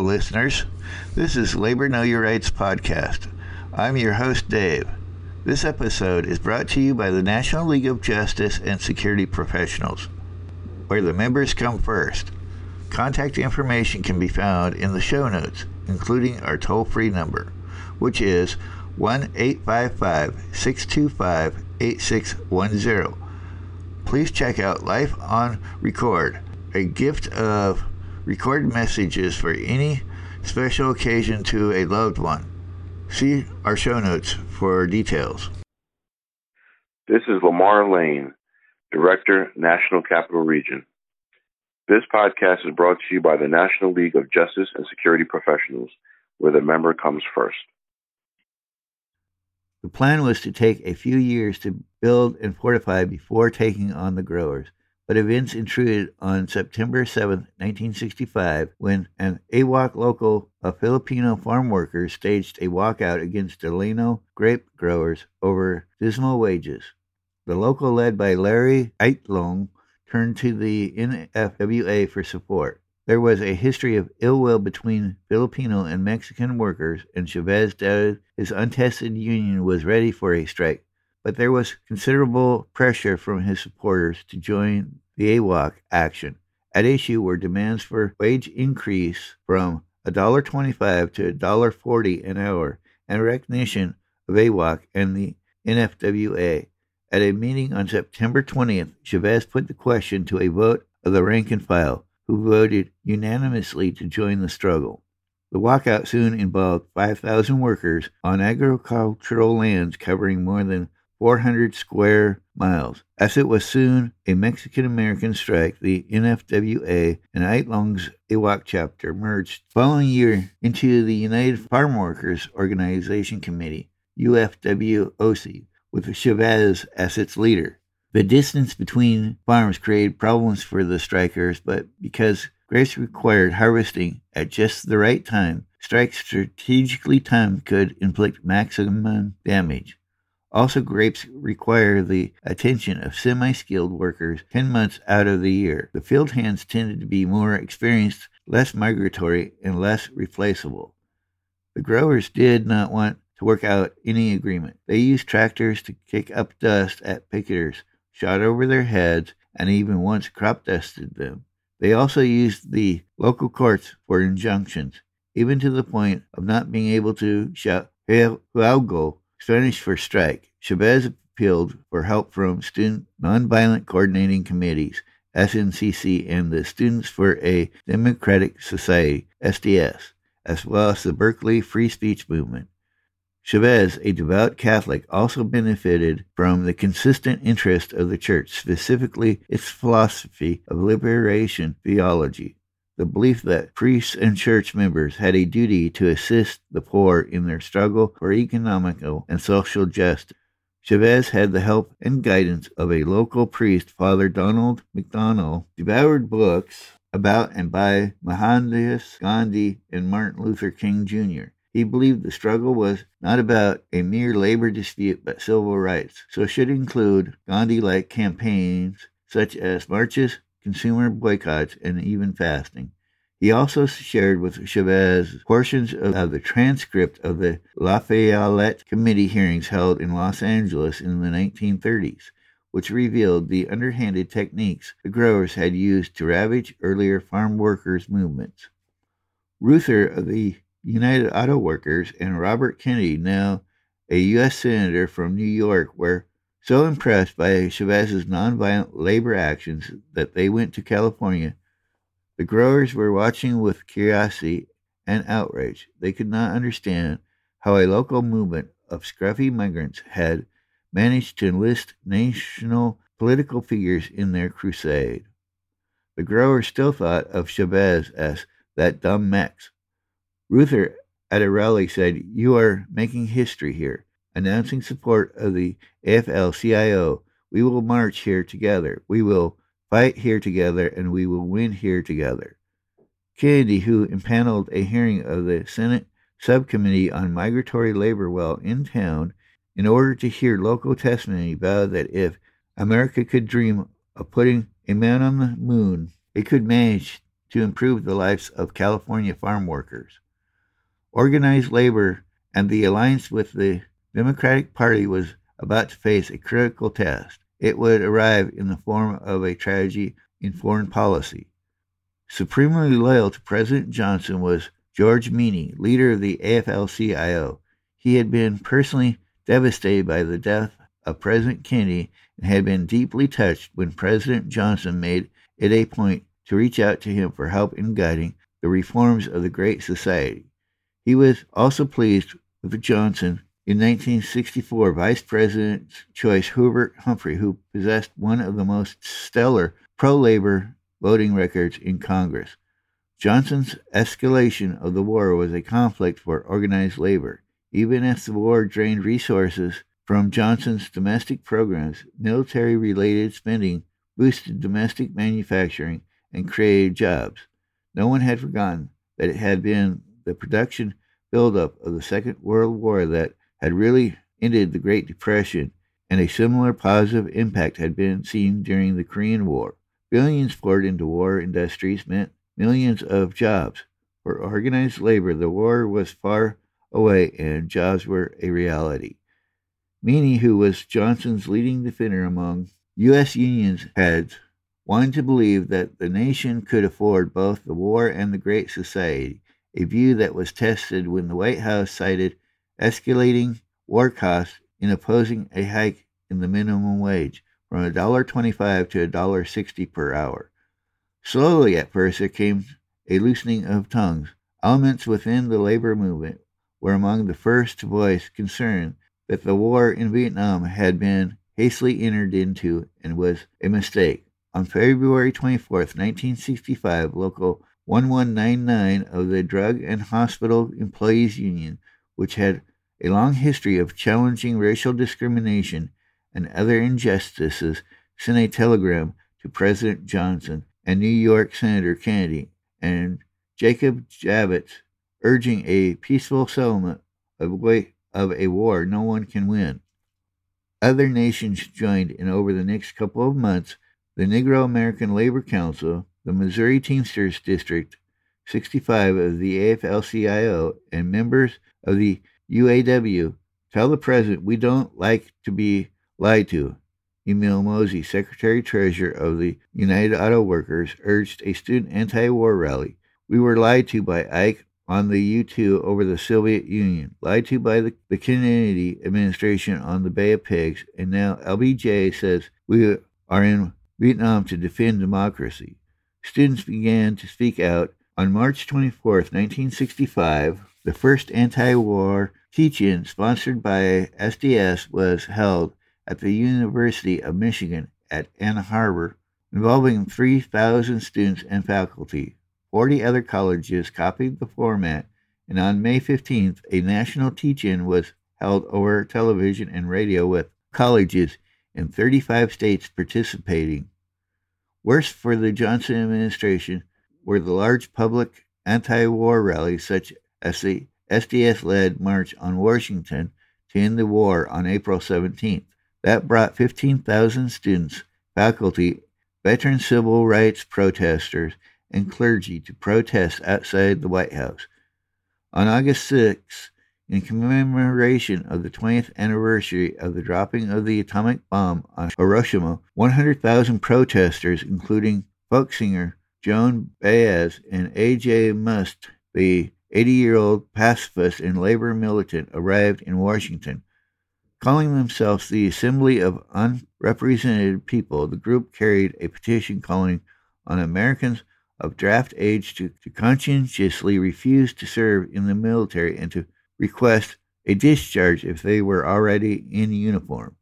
Listeners. This is Labor Know Your Rights podcast. I'm your host, Dave. This episode is brought to you by the National League of Justice and Security Professionals, where the members come first. Contact information can be found in the show notes, including our toll free number, which is 1 855 625 8610. Please check out Life on Record, a gift of recorded messages for any special occasion to a loved one. See our show notes for details. This is Lamar Lane, Director, National Capital Region. This podcast is brought to you by the National League of Justice and Security Professionals, where the member comes first. The plan was to take a few years to build and fortify before taking on the growers but events intruded on September 7, 1965, when an AWOC local of Filipino farm workers staged a walkout against Delano grape growers over dismal wages. The local, led by Larry Itliong, turned to the NFWA for support. There was a history of ill will between Filipino and Mexican workers, and Chavez doubted his untested union was ready for a strike but there was considerable pressure from his supporters to join the AWOC action. At issue were demands for wage increase from $1.25 to $1.40 an hour and recognition of AWOC and the NFWA. At a meeting on September 20th, Chavez put the question to a vote of the rank and file, who voted unanimously to join the struggle. The walkout soon involved 5,000 workers on agricultural lands covering more than 400 square miles. As it was soon a Mexican American strike, the NFWA and Itliong's AWOC chapter merged following year into the United Farm Workers Organization Committee, UFWOC, with Chavez as its leader. The distance between farms created problems for the strikers, but because grapes required harvesting at just the right time, strikes strategically timed could inflict maximum damage. Also, grapes require the attention of semi skilled workers 10 months out of the year. The field hands tended to be more experienced, less migratory, and less replaceable. The growers did not want to work out any agreement. They used tractors to kick up dust at picketers, shot over their heads, and even once crop dusted them. They also used the local courts for injunctions, even to the point of not being able to shout Huelga Spanish for strike. Chavez appealed for help from Student Nonviolent Coordinating Committees, SNCC, and the Students for a Democratic Society, SDS, as well as the Berkeley Free Speech Movement. Chavez, a devout Catholic, also benefited from the consistent interest of the church, specifically its philosophy of liberation theology the belief that priests and church members had a duty to assist the poor in their struggle for economical and social justice. Chavez had the help and guidance of a local priest, Father Donald McDonnell, devoured books about and by Mohandas Gandhi and Martin Luther King Jr. He believed the struggle was not about a mere labor dispute but civil rights, so should include Gandhi like campaigns such as marches, consumer boycotts, and even fasting. He also shared with Chavez portions of the transcript of the La Lafayette Committee hearings held in Los Angeles in the 1930s, which revealed the underhanded techniques the growers had used to ravage earlier farm workers' movements. Reuther of the United Auto Workers and Robert Kennedy, now a U.S. Senator from New York, were so impressed by Chavez's nonviolent labor actions that they went to California. The growers were watching with curiosity and outrage. They could not understand how a local movement of scruffy migrants had managed to enlist national political figures in their crusade. The growers still thought of Chavez as that dumb Mex. Reuther at a rally said, You are making history here announcing support of the FLCIO. We will march here together. We will fight here together, and we will win here together. Kennedy, who impaneled a hearing of the Senate Subcommittee on Migratory Labor while in town in order to hear local testimony, vowed that if America could dream of putting a man on the moon, it could manage to improve the lives of California farm workers. Organized labor and the alliance with the Democratic Party was about to face a critical test. It would arrive in the form of a tragedy in foreign policy. Supremely loyal to President Johnson was George Meany, leader of the AFL CIO. He had been personally devastated by the death of President Kennedy and had been deeply touched when President Johnson made it a point to reach out to him for help in guiding the reforms of the Great Society. He was also pleased with Johnson in 1964 Vice President's choice Hubert Humphrey, who possessed one of the most stellar pro labor voting records in Congress. Johnson's escalation of the war was a conflict for organized labor. Even as the war drained resources from Johnson's domestic programs, military related spending boosted domestic manufacturing and created jobs. No one had forgotten that it had been the production buildup of the Second World War that had really ended the Great Depression, and a similar positive impact had been seen during the Korean War. Billions poured into war industries meant millions of jobs. For organized labor, the war was far away and jobs were a reality. Meany, who was Johnson's leading defender among U.S. Union's heads, wanted to believe that the nation could afford both the war and the Great Society, a view that was tested when the White House cited escalating war costs in opposing a hike in the minimum wage from $1.25 to $1.60 per hour. Slowly at first there came a loosening of tongues. Elements within the labor movement were among the first to voice concern that the war in Vietnam had been hastily entered into and was a mistake. On February 24, 1965, Local 1199 of the Drug and Hospital Employees Union, which had a long history of challenging racial discrimination and other injustices, sent a telegram to President Johnson and New York Senator Kennedy and Jacob Javits urging a peaceful settlement of of a war no one can win. Other nations joined, and over the next couple of months, the Negro American Labor Council, the Missouri Teamsters District 65 of the AFL CIO, and members of the UAW tell the president we don't like to be lied to. Emil Mazey, Secretary Treasurer of the United Auto Workers, urged a student anti war rally. We were lied to by Ike on the U 2 over the Soviet Union, lied to by the, the Kennedy administration on the Bay of Pigs, and now LBJ says we are in Vietnam to defend democracy. Students began to speak out. On March 24, 1965, the first anti war teach in sponsored by SDS was held at the University of Michigan at Ann Arbor, involving 3,000 students and faculty. 40 other colleges copied the format, and on May 15th, a national teach in was held over television and radio with colleges in 35 states participating. Worse for the Johnson administration were the large public anti war rallies, such as the SDS led March on Washington to end the war on April 17th. That brought 15,000 students, faculty, veteran civil rights protesters, and clergy to protest outside the White House. On August 6, in commemoration of the 20th anniversary of the dropping of the atomic bomb on Hiroshima, 100,000 protesters, including folk singer Joan Baez and A.J. Muste, the 80 year old pacifist and labor militant, arrived in Washington. Calling themselves the Assembly of Unrepresented People, the group carried a petition calling on Americans of draft age to, to conscientiously refuse to serve in the military and to request a discharge if they were already in uniform.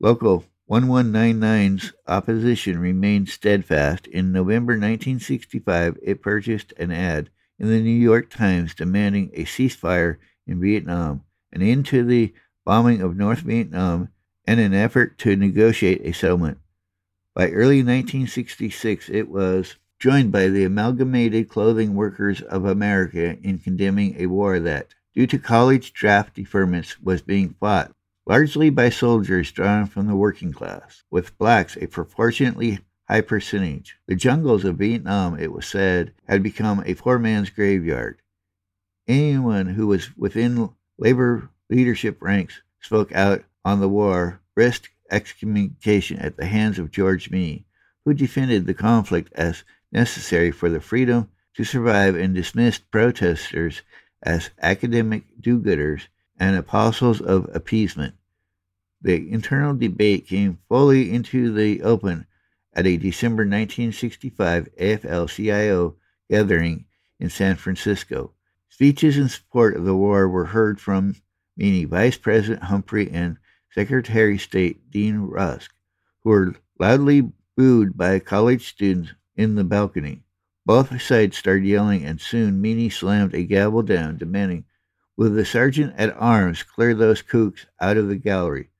Local 1199's opposition remained steadfast. In November 1965, it purchased an ad in the New York Times demanding a ceasefire in Vietnam, and into the bombing of North Vietnam, and an effort to negotiate a settlement. By early 1966, it was joined by the Amalgamated Clothing Workers of America in condemning a war that, due to college draft deferments, was being fought largely by soldiers drawn from the working class, with blacks a proportionately high percentage. The jungles of Vietnam, it was said, had become a poor man's graveyard. Anyone who was within labor leadership ranks spoke out on the war, risked excommunication at the hands of George Meany, who defended the conflict as necessary for the freedom to survive and dismissed protesters as academic do gooders and apostles of appeasement. The internal debate came fully into the open at a December 1965 AFL CIO gathering in San Francisco. Speeches in support of the war were heard from Meany Vice President Humphrey and Secretary of State Dean Rusk, who were loudly booed by college students in the balcony. Both sides started yelling, and soon Meany slammed a gavel down, demanding, Will the sergeant at arms clear those kooks out of the gallery?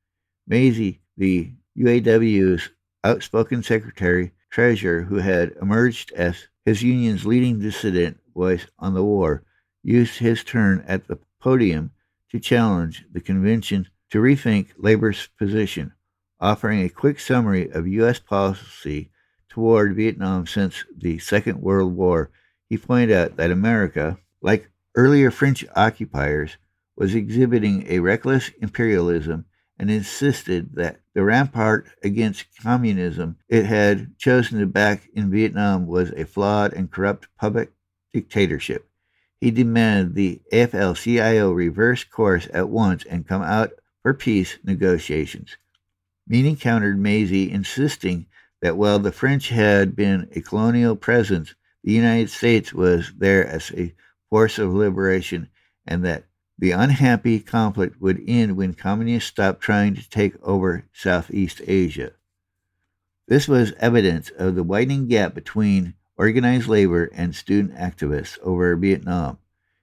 Mazey, the UAW's outspoken secretary treasurer, who had emerged as his union's leading dissident voice on the war, used his turn at the podium to challenge the convention to rethink labor's position, offering a quick summary of U.S. policy toward Vietnam since the Second World War. He pointed out that America, like earlier French occupiers, was exhibiting a reckless imperialism and insisted that the rampart against communism it had chosen to back in Vietnam was a flawed and corrupt public dictatorship. He demanded the AFL CIO reverse course at once and come out for peace negotiations. Meany countered Mazey, insisting that while the French had been a colonial presence, the United States was there as a force of liberation, and that the unhappy conflict would end when communists stopped trying to take over Southeast Asia. This was evidence of the widening gap between organized labor and student activists over Vietnam.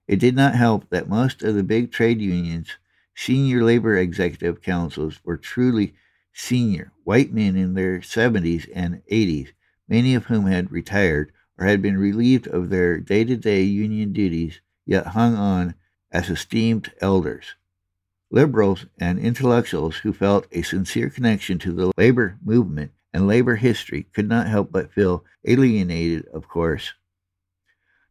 It did not help that most of the big trade unions' senior labor executive councils were truly senior, white men in their 70s and 80s, many of whom had retired or had been relieved of their day to day union duties, yet hung on as esteemed elders. Liberals and intellectuals who felt a sincere connection to the labor movement and labor history could not help but feel alienated, of course.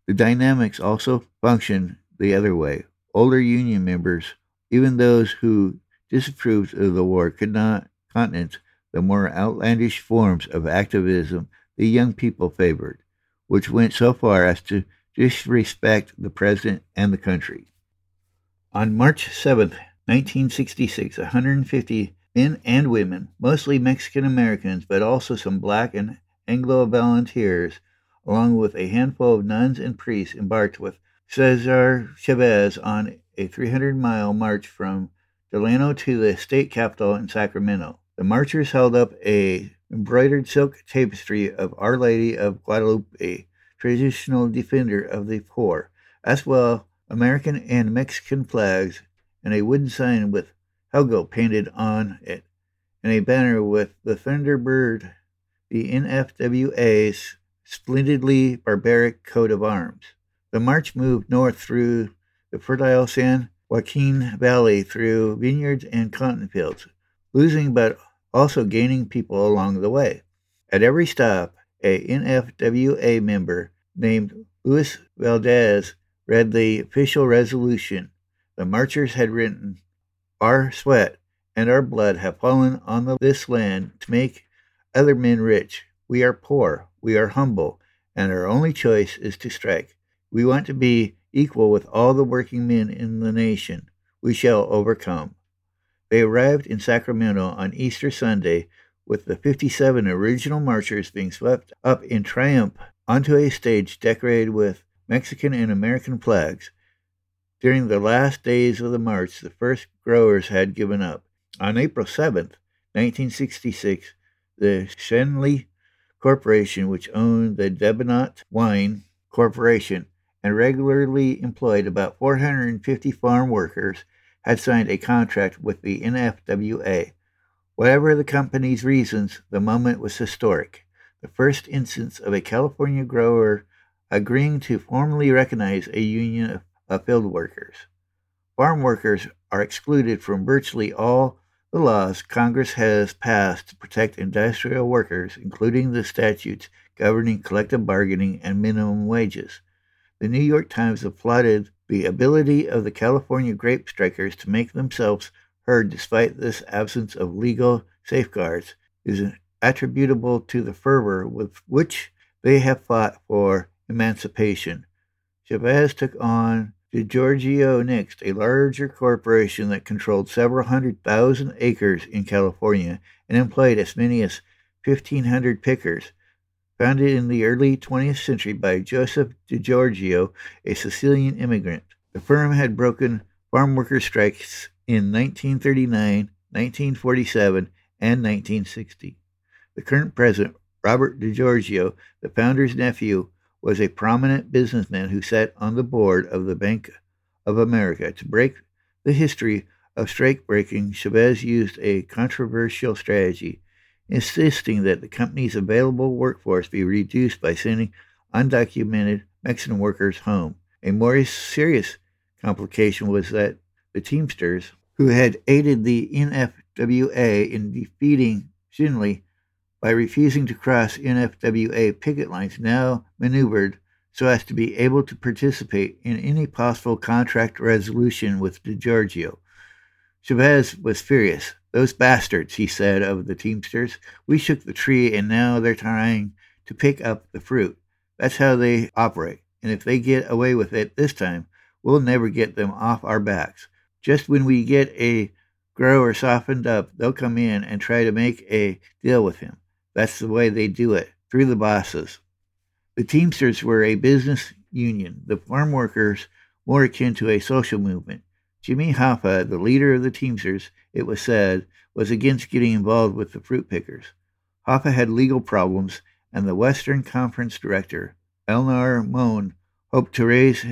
The dynamics also functioned the other way. Older union members, even those who disapproved of the war, could not countenance the more outlandish forms of activism the young people favored, which went so far as to disrespect the president and the country. On March 7, 1966, 150 men and women, mostly Mexican Americans, but also some black and Anglo volunteers, along with a handful of nuns and priests, embarked with Cesar Chavez on a 300 mile march from Delano to the state capitol in Sacramento. The marchers held up a embroidered silk tapestry of Our Lady of Guadalupe, traditional defender of the poor, as well American and Mexican flags, and a wooden sign with Hidalgo painted on it, and a banner with the Thunderbird, the NFWA's splendidly barbaric coat of arms. The march moved north through the fertile San Joaquin Valley through vineyards and cotton fields, losing but also gaining people along the way. At every stop, a NFWA member named Luis Valdez read the official resolution. The marchers had written, our sweat and our blood have fallen on this land to make other men rich. We are poor, we are humble, and our only choice is to strike. We want to be equal with all the working men in the nation. We shall overcome. They arrived in Sacramento on Easter Sunday with the 57 original marchers being swept up in triumph onto a stage decorated with Mexican and American flags. During the last days of the march, the first growers had given up. On April 7th, 1966, the Schenley Corporation, which owned the Debonat Wine Corporation and regularly employed about 450 farm workers, had signed a contract with the NFWA. Whatever the company's reasons, the moment was historic. The first instance of a California grower agreeing to formally recognize a union of field workers. Farm workers are excluded from virtually all the laws Congress has passed to protect industrial workers, including the statutes governing collective bargaining and minimum wages. The New York Times applauded the ability of the California grape strikers to make themselves heard despite this absence of legal safeguards is attributable to the fervor with which they have fought for emancipation. Chavez took on DiGiorgio next, a larger corporation that controlled several hundred thousand acres in California and employed as many as 1,500 pickers. Founded in the early 20th century by Joseph DiGiorgio, a Sicilian immigrant, the firm had broken farm worker strikes in 1939, 1947, and 1960. The current president, Robert DiGiorgio, the founder's nephew, was a prominent businessman who sat on the board of the Bank of America. To break the history of strike breaking, Chavez used a controversial strategy, insisting that the company's available workforce be reduced by sending undocumented Mexican workers home. A more serious complication was that the Teamsters, who had aided the NFWA in defeating Schenley by refusing to cross NFWA picket lines, now maneuvered so as to be able to participate in any possible contract resolution with DiGiorgio. Chavez was furious. Those bastards, he said of the Teamsters. We shook the tree and now they're trying to pick up the fruit. That's how they operate. And if they get away with it this time, we'll never get them off our backs. Just when we get a grower softened up, they'll come in and try to make a deal with him. That's the way they do it, through the bosses. The Teamsters were a business union, the farm workers more akin to a social movement. Jimmy Hoffa, the leader of the Teamsters, it was said, was against getting involved with the fruit pickers. Hoffa had legal problems, and the Western Conference director, Einar Mohn, hoped to raise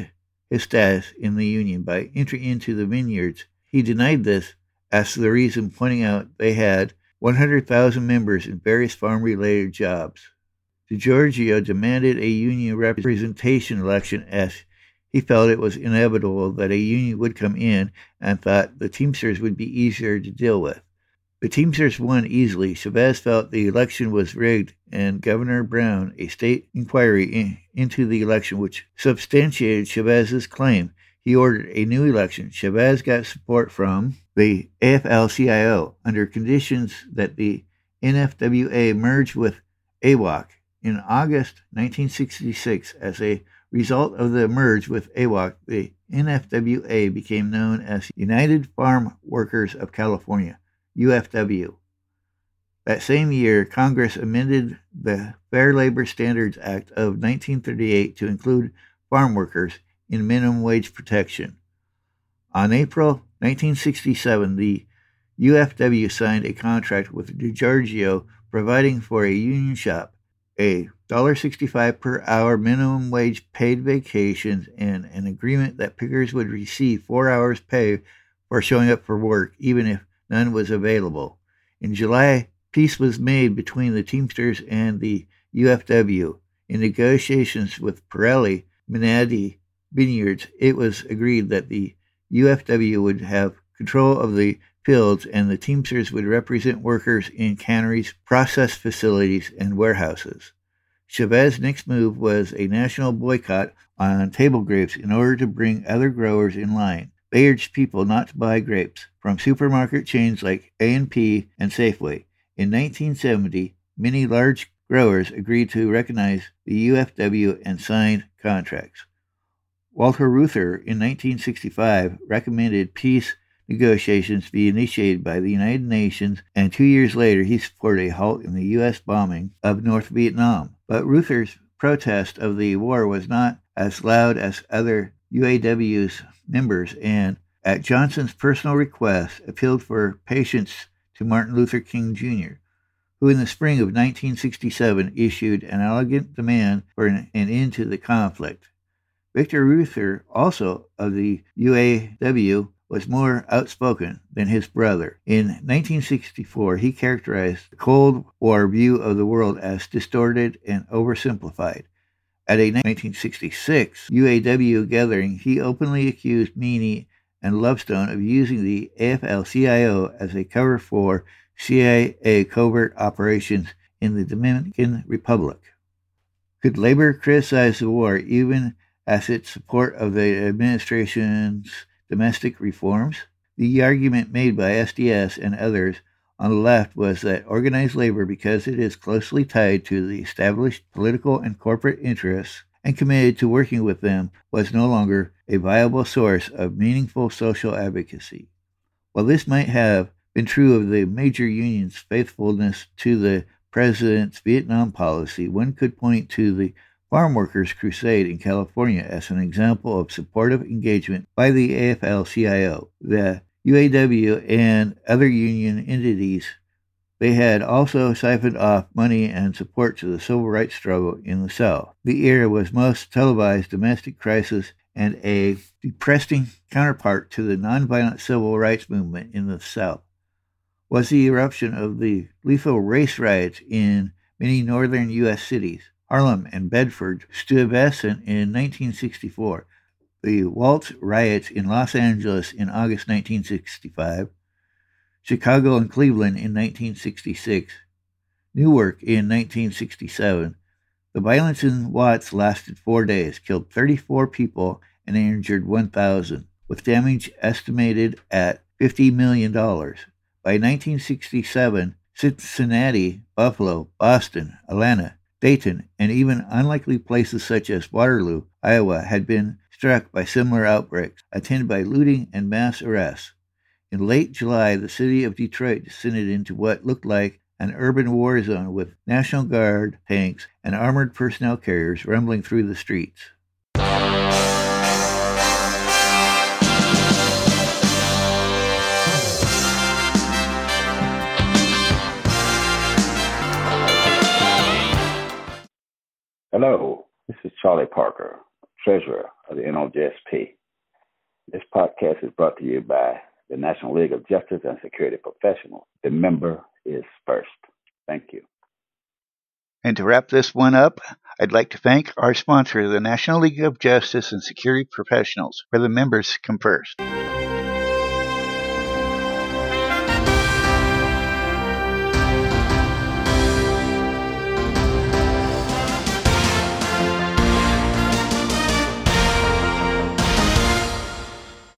his status in the Union by entering into the vineyards. He denied this as the reason, pointing out they had 100,000 members in various farm related jobs. DiGiorgio demanded a union representation election as he felt it was inevitable that a union would come in and thought the Teamsters would be easier to deal with. The Teamsters won easily. Chavez felt the election was rigged, and Governor Brown, a state inquiry in, into the election which substantiated Chavez's claim, he ordered a new election. Chavez got support from the AFL CIO under conditions that the NFWA merged with AWOC. In August 1966, as a result of the merge with AWOC, the NFWA became known as United Farm Workers of California. UFW. That same year, Congress amended the Fair Labor Standards Act of 1938 to include farm workers in minimum wage protection. On April 1967, the UFW signed a contract with DiGiorgio providing for a union shop, a $1.65 per hour minimum wage paid vacations, and an agreement that pickers would receive four hours pay for showing up for work, even if none was available. In July, peace was made between the Teamsters and the UFW. In negotiations with Pirelli Menardi Vineyards, it was agreed that the UFW would have control of the fields and the Teamsters would represent workers in canneries, process facilities, and warehouses. Chavez's next move was a national boycott on table grapes in order to bring other growers in line. They urged people not to buy grapes from supermarket chains like A&P and Safeway. In 1970, many large growers agreed to recognize the UFW and signed contracts. Walter Reuther in 1965 recommended peace negotiations be initiated by the United Nations, and two years later he supported a halt in the U.S. bombing of North Vietnam. But Reuther's protest of the war was not as loud as other UAW's members and, at Johnson's personal request, appealed for patience to Martin Luther King Jr., who in the spring of 1967 issued an elegant demand for an, an end to the conflict. Victor Reuther, also of the UAW, was more outspoken than his brother. In 1964, he characterized the Cold War view of the world as distorted and oversimplified. At a 1966 UAW gathering, he openly accused Meany and Lovestone of using the AFL CIO as a cover for CIA covert operations in the Dominican Republic. Could labor criticize the war even as its support of the administration's domestic reforms? The argument made by SDS and others on the left was that organized labor, because it is closely tied to the established political and corporate interests and committed to working with them, was no longer a viable source of meaningful social advocacy. While this might have been true of the major unions' faithfulness to the president's Vietnam policy, one could point to the Farm Workers Crusade in California as an example of supportive engagement by the AFL CIO. The UAW and other union entities, they had also siphoned off money and support to the civil rights struggle in the South. The era was most televised domestic crisis and a depressing counterpart to the nonviolent civil rights movement in the South was the eruption of the lethal race riots in many northern U.S. cities. Harlem and Bedford Stuyvesant in 1964, the Watts riots in Los Angeles in August 1965, Chicago and Cleveland in 1966, Newark in 1967. The violence in Watts lasted four days, killed 34 people, and injured 1,000, with damage estimated at $50 million. By 1967, Cincinnati, Buffalo, Boston, Atlanta, Dayton, and even unlikely places such as Waterloo, Iowa, had been struck by similar outbreaks, attended by looting and mass arrests. In late July, the city of Detroit descended into what looked like an urban war zone with National Guard tanks and armored personnel carriers rumbling through the streets. Hello, this is Charlie Parker, Treasurer of the NOJSP. This podcast is brought to you by the National League of Justice and Security Professionals. The member is first. Thank you. And to wrap this one up, I'd like to thank our sponsor, the National League of Justice and Security Professionals, where the members come first.